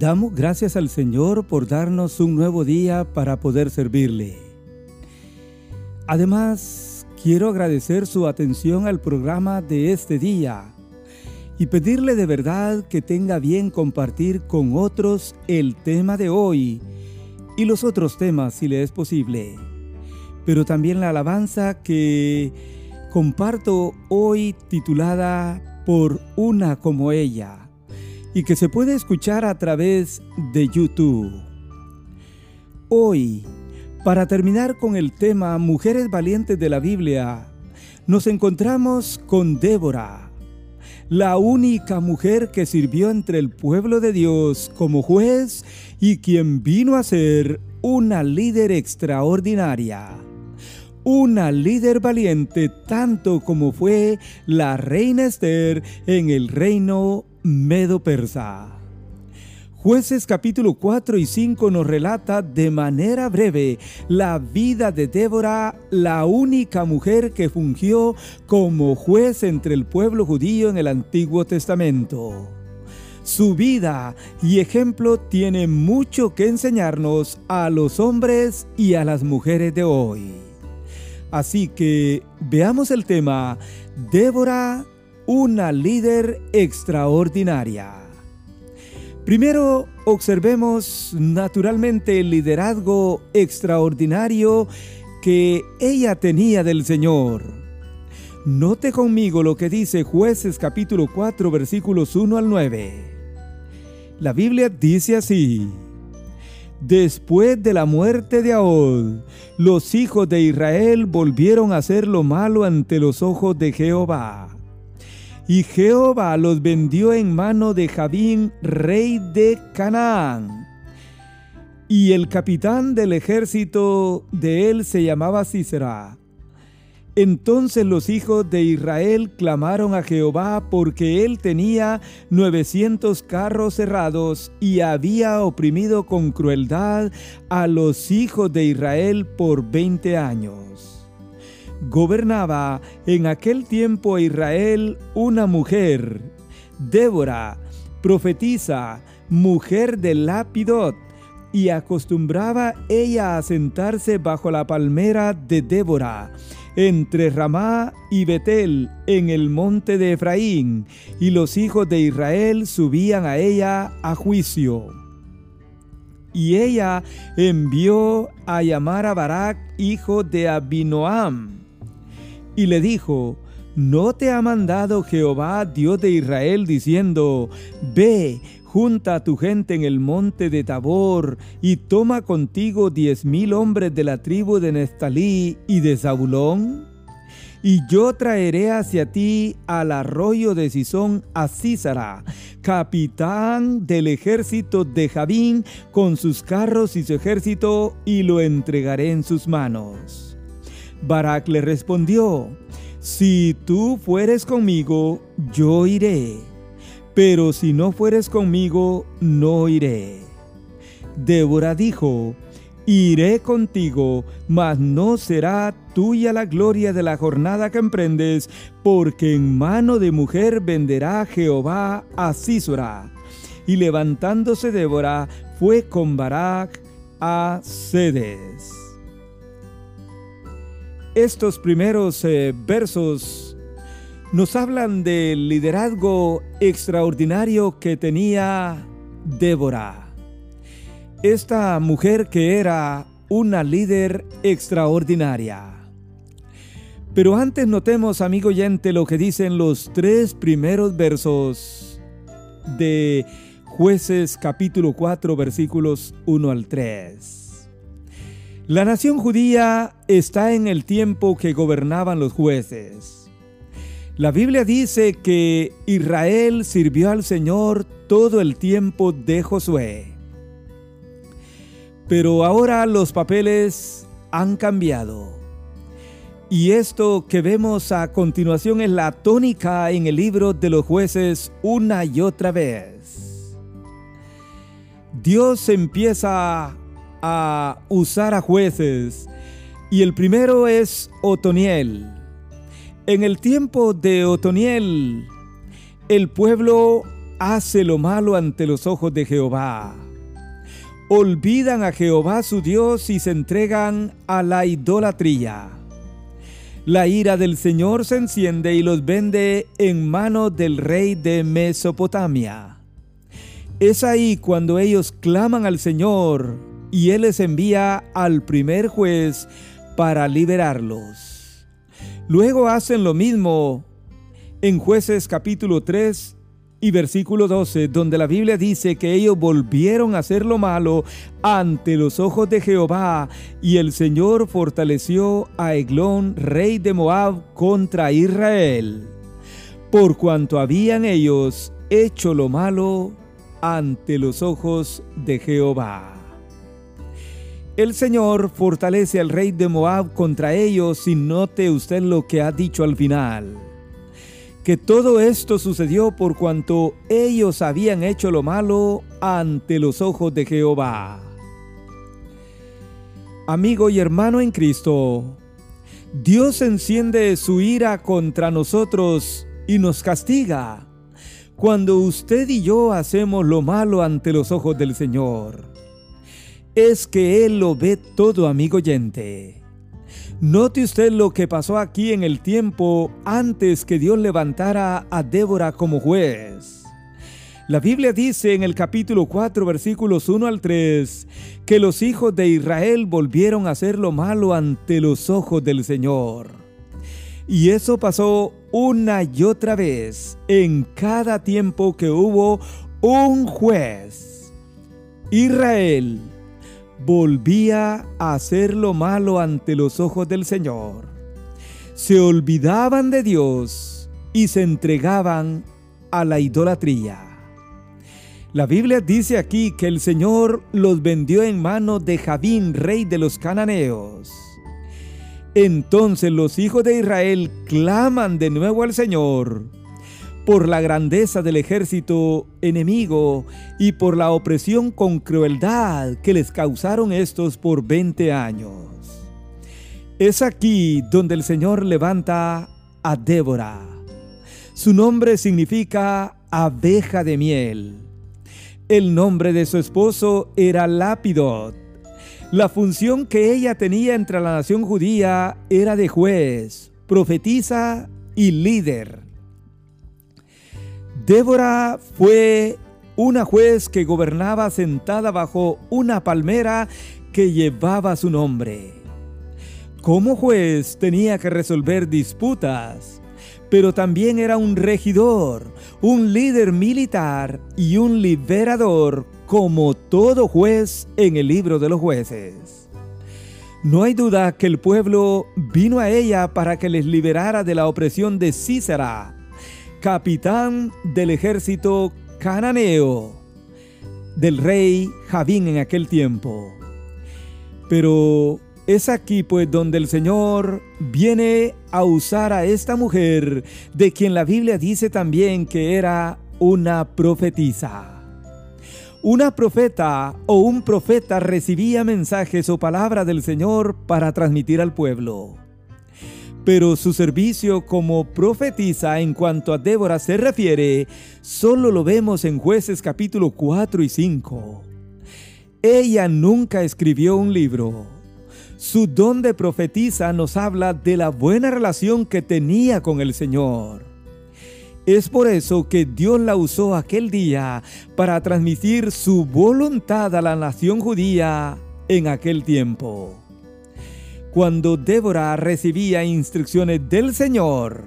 Damos gracias al Señor por darnos un nuevo día para poder servirle. Además, quiero agradecer su atención al programa de este día y pedirle de verdad que tenga bien compartir con otros el tema de hoy y los otros temas si le es posible, pero también la alabanza que comparto hoy titulada Por una como ella y que se puede escuchar a través de YouTube. Hoy, para terminar con el tema Mujeres Valientes de la Biblia, nos encontramos con Débora, la única mujer que sirvió entre el pueblo de Dios como juez y quien vino a ser una líder extraordinaria. Una líder valiente tanto como fue la reina Esther en el reino Medo-Persa. Jueces capítulo 4 y 5 nos relata de manera breve la vida de Débora, la única mujer que fungió como juez entre el pueblo judío en el Antiguo Testamento. Su vida y ejemplo tiene mucho que enseñarnos a los hombres y a las mujeres de hoy. Así que veamos el tema, Débora una líder extraordinaria. Primero, observemos naturalmente el liderazgo extraordinario que ella tenía del Señor. Note conmigo lo que dice jueces capítulo 4 versículos 1 al 9. La Biblia dice así. Después de la muerte de Ahod, los hijos de Israel volvieron a hacer lo malo ante los ojos de Jehová y Jehová los vendió en mano de Jabín, rey de Canaán. Y el capitán del ejército de él se llamaba Cícera. Entonces los hijos de Israel clamaron a Jehová porque él tenía novecientos carros cerrados y había oprimido con crueldad a los hijos de Israel por veinte años gobernaba en aquel tiempo a Israel una mujer, Débora, profetisa, mujer de Lapidot, y acostumbraba ella a sentarse bajo la palmera de Débora, entre Ramá y Betel, en el monte de Efraín, y los hijos de Israel subían a ella a juicio. Y ella envió a llamar a Barak, hijo de Abinoam, y le dijo, ¿no te ha mandado Jehová, Dios de Israel, diciendo, Ve, junta a tu gente en el monte de Tabor, y toma contigo diez mil hombres de la tribu de Nestalí y de Zabulón? Y yo traeré hacia ti al arroyo de Sison a Císara, capitán del ejército de Javín, con sus carros y su ejército, y lo entregaré en sus manos. Barak le respondió, Si tú fueres conmigo, yo iré, pero si no fueres conmigo, no iré. Débora dijo, Iré contigo, mas no será tuya la gloria de la jornada que emprendes, porque en mano de mujer venderá Jehová a Sísora. Y levantándose Débora, fue con Barak a Sedes. Estos primeros eh, versos nos hablan del liderazgo extraordinario que tenía Débora. Esta mujer que era una líder extraordinaria. Pero antes notemos, amigo oyente, lo que dicen los tres primeros versos de jueces capítulo 4 versículos 1 al 3. La nación judía está en el tiempo que gobernaban los jueces. La Biblia dice que Israel sirvió al Señor todo el tiempo de Josué. Pero ahora los papeles han cambiado. Y esto que vemos a continuación es la tónica en el libro de los jueces una y otra vez. Dios empieza a usar a jueces y el primero es Otoniel. En el tiempo de Otoniel, el pueblo hace lo malo ante los ojos de Jehová. Olvidan a Jehová su Dios y se entregan a la idolatría. La ira del Señor se enciende y los vende en manos del rey de Mesopotamia. Es ahí cuando ellos claman al Señor y Él les envía al primer juez para liberarlos. Luego hacen lo mismo en jueces capítulo 3 y versículo 12, donde la Biblia dice que ellos volvieron a hacer lo malo ante los ojos de Jehová, y el Señor fortaleció a Eglón, rey de Moab, contra Israel, por cuanto habían ellos hecho lo malo ante los ojos de Jehová. El Señor fortalece al rey de Moab contra ellos y note usted lo que ha dicho al final que todo esto sucedió por cuanto ellos habían hecho lo malo ante los ojos de Jehová. Amigo y hermano en Cristo, Dios enciende su ira contra nosotros y nos castiga cuando usted y yo hacemos lo malo ante los ojos del Señor. Es que Él lo ve todo, amigo oyente. Note usted lo que pasó aquí en el tiempo antes que Dios levantara a Débora como juez. La Biblia dice en el capítulo 4 versículos 1 al 3 que los hijos de Israel volvieron a hacer lo malo ante los ojos del Señor. Y eso pasó una y otra vez en cada tiempo que hubo un juez. Israel volvía a hacer lo malo ante los ojos del Señor. Se olvidaban de Dios y se entregaban a la idolatría. La Biblia dice aquí que el Señor los vendió en manos de Javín, rey de los cananeos. Entonces los hijos de Israel claman de nuevo al Señor por la grandeza del ejército enemigo y por la opresión con crueldad que les causaron estos por 20 años. Es aquí donde el Señor levanta a Débora. Su nombre significa abeja de miel. El nombre de su esposo era Lápidot. La función que ella tenía entre la nación judía era de juez, profetisa y líder. Débora fue una juez que gobernaba sentada bajo una palmera que llevaba su nombre. Como juez tenía que resolver disputas, pero también era un regidor, un líder militar y un liberador como todo juez en el libro de los jueces. No hay duda que el pueblo vino a ella para que les liberara de la opresión de Císara, capitán del ejército cananeo del rey Javín en aquel tiempo. Pero es aquí pues donde el Señor viene a usar a esta mujer de quien la Biblia dice también que era una profetisa. Una profeta o un profeta recibía mensajes o palabras del Señor para transmitir al pueblo pero su servicio como profetisa en cuanto a Débora se refiere, solo lo vemos en jueces capítulo 4 y 5. Ella nunca escribió un libro. Su don de profetisa nos habla de la buena relación que tenía con el Señor. Es por eso que Dios la usó aquel día para transmitir su voluntad a la nación judía en aquel tiempo. Cuando Débora recibía instrucciones del Señor,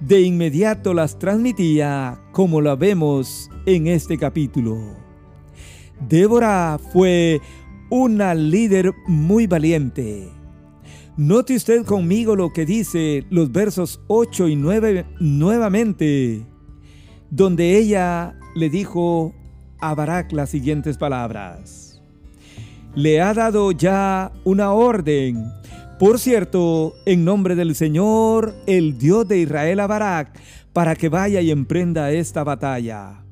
de inmediato las transmitía como la vemos en este capítulo. Débora fue una líder muy valiente. Note usted conmigo lo que dice los versos 8 y 9 nuevamente, donde ella le dijo a Barak las siguientes palabras. Le ha dado ya una orden por cierto, en nombre del Señor, el Dios de Israel a Barak, para que vaya y emprenda esta batalla.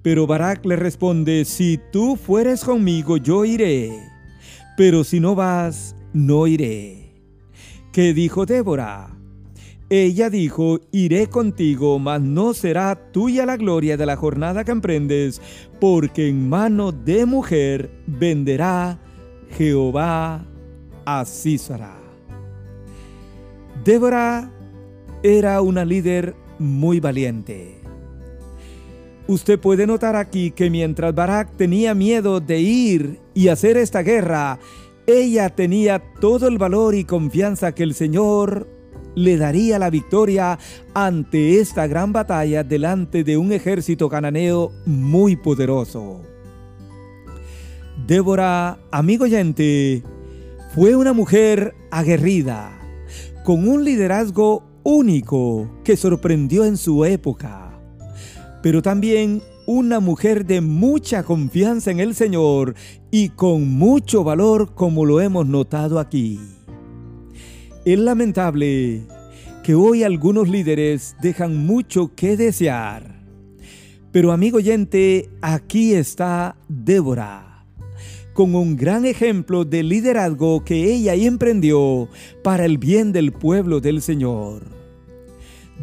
Pero Barak le responde, si tú fueres conmigo, yo iré, pero si no vas, no iré. ¿Qué dijo Débora? Ella dijo, iré contigo, mas no será tuya la gloria de la jornada que emprendes, porque en mano de mujer venderá Jehová a Císara. Débora era una líder muy valiente. Usted puede notar aquí que mientras Barak tenía miedo de ir y hacer esta guerra, ella tenía todo el valor y confianza que el Señor le daría la victoria ante esta gran batalla delante de un ejército cananeo muy poderoso. Débora, amigo oyente, fue una mujer aguerrida, con un liderazgo único que sorprendió en su época, pero también una mujer de mucha confianza en el Señor y con mucho valor como lo hemos notado aquí. Es lamentable que hoy algunos líderes dejan mucho que desear. Pero amigo oyente, aquí está Débora con un gran ejemplo de liderazgo que ella emprendió para el bien del pueblo del Señor.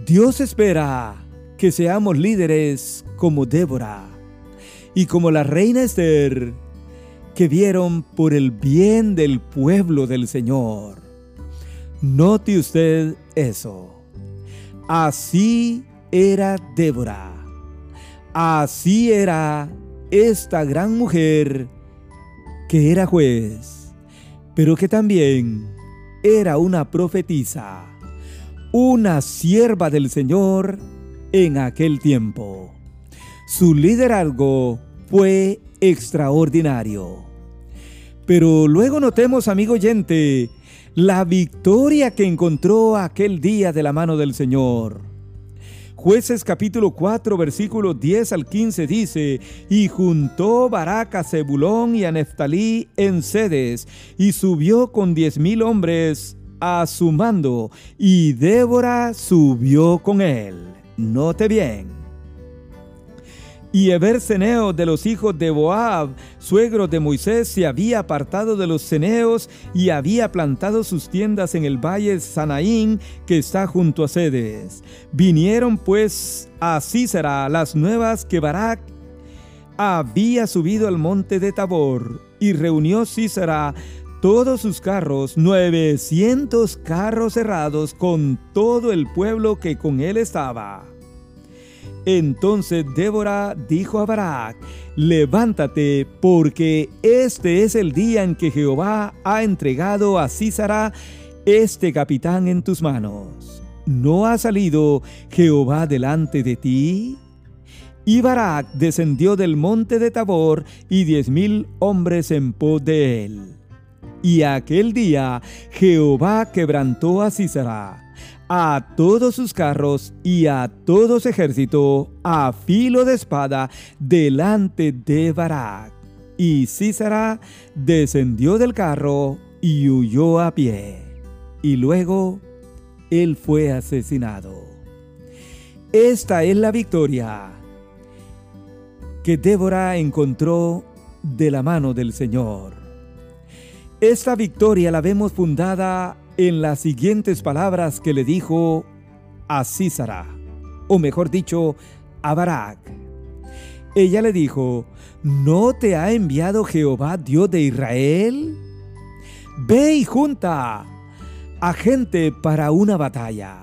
Dios espera que seamos líderes como Débora y como la reina Esther, que vieron por el bien del pueblo del Señor. Note usted eso. Así era Débora. Así era esta gran mujer que era juez, pero que también era una profetisa, una sierva del Señor en aquel tiempo. Su liderazgo fue extraordinario. Pero luego notemos, amigo oyente, la victoria que encontró aquel día de la mano del Señor. Jueces capítulo 4 versículo 10 al 15 dice, y juntó Barak a Zebulón y a Neftalí en sedes, y subió con diez mil hombres a su mando, y Débora subió con él. Note bien. Y Eber-Ceneo de los hijos de Boab, suegro de Moisés, se había apartado de los ceneos y había plantado sus tiendas en el valle Sanaín que está junto a Sedes. Vinieron pues a Císara las nuevas que Barak había subido al monte de Tabor y reunió Císara todos sus carros, 900 carros cerrados con todo el pueblo que con él estaba. Entonces Débora dijo a Barak, levántate, porque este es el día en que Jehová ha entregado a Císara este capitán en tus manos. ¿No ha salido Jehová delante de ti? Y Barak descendió del monte de Tabor y diez mil hombres en pos de él. Y aquel día Jehová quebrantó a Císara a todos sus carros y a todo su ejército a filo de espada delante de Barak. Y Císara descendió del carro y huyó a pie. Y luego él fue asesinado. Esta es la victoria que Débora encontró de la mano del Señor. Esta victoria la vemos fundada en las siguientes palabras que le dijo a Císara, o mejor dicho, a Barak. Ella le dijo, ¿no te ha enviado Jehová Dios de Israel? Ve y junta a gente para una batalla.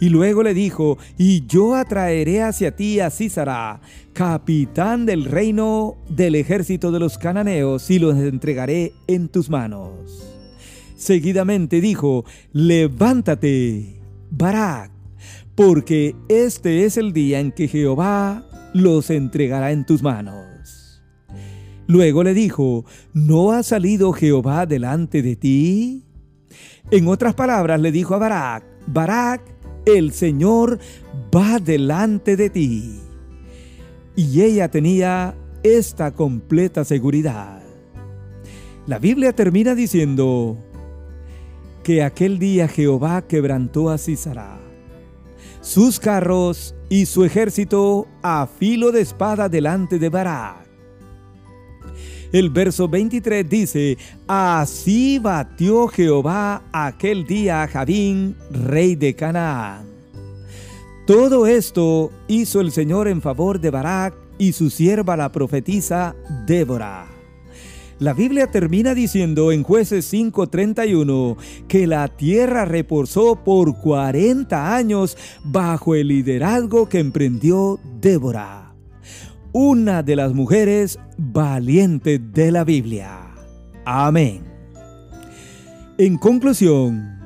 Y luego le dijo, y yo atraeré hacia ti a Císara, capitán del reino del ejército de los cananeos, y los entregaré en tus manos. Seguidamente dijo, levántate, Barak, porque este es el día en que Jehová los entregará en tus manos. Luego le dijo, ¿no ha salido Jehová delante de ti? En otras palabras le dijo a Barak, Barak, el Señor va delante de ti. Y ella tenía esta completa seguridad. La Biblia termina diciendo, que aquel día Jehová quebrantó a Císara, sus carros y su ejército a filo de espada delante de Barak. El verso 23 dice, Así batió Jehová aquel día a Javín, rey de Canaán. Todo esto hizo el Señor en favor de Barak y su sierva la profetisa Débora. La Biblia termina diciendo en jueces 5:31 que la tierra reposó por 40 años bajo el liderazgo que emprendió Débora, una de las mujeres valientes de la Biblia. Amén. En conclusión,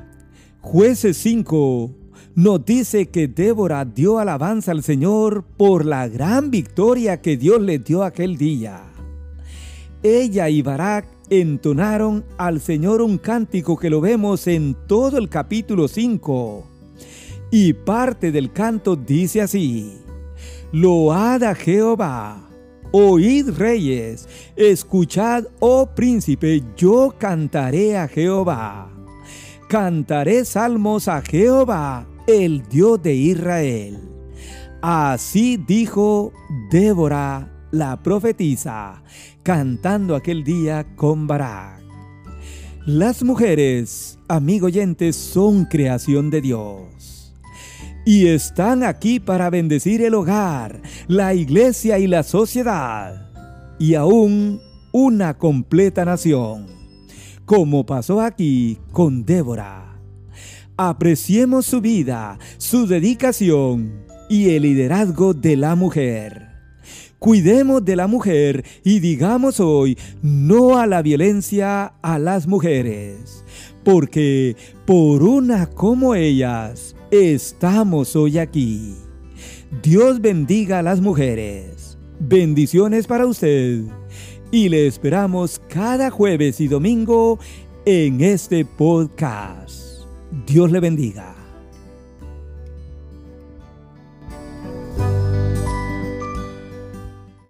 jueces 5 nos dice que Débora dio alabanza al Señor por la gran victoria que Dios le dio aquel día ella y Barak entonaron al Señor un cántico que lo vemos en todo el capítulo 5. Y parte del canto dice así, Load a Jehová, oíd reyes, escuchad, oh príncipe, yo cantaré a Jehová. Cantaré salmos a Jehová, el Dios de Israel. Así dijo Débora la profetisa, cantando aquel día con Barak. Las mujeres, amigo oyentes, son creación de Dios. Y están aquí para bendecir el hogar, la iglesia y la sociedad. Y aún una completa nación. Como pasó aquí con Débora. Apreciemos su vida, su dedicación y el liderazgo de la mujer. Cuidemos de la mujer y digamos hoy no a la violencia a las mujeres, porque por una como ellas estamos hoy aquí. Dios bendiga a las mujeres. Bendiciones para usted. Y le esperamos cada jueves y domingo en este podcast. Dios le bendiga.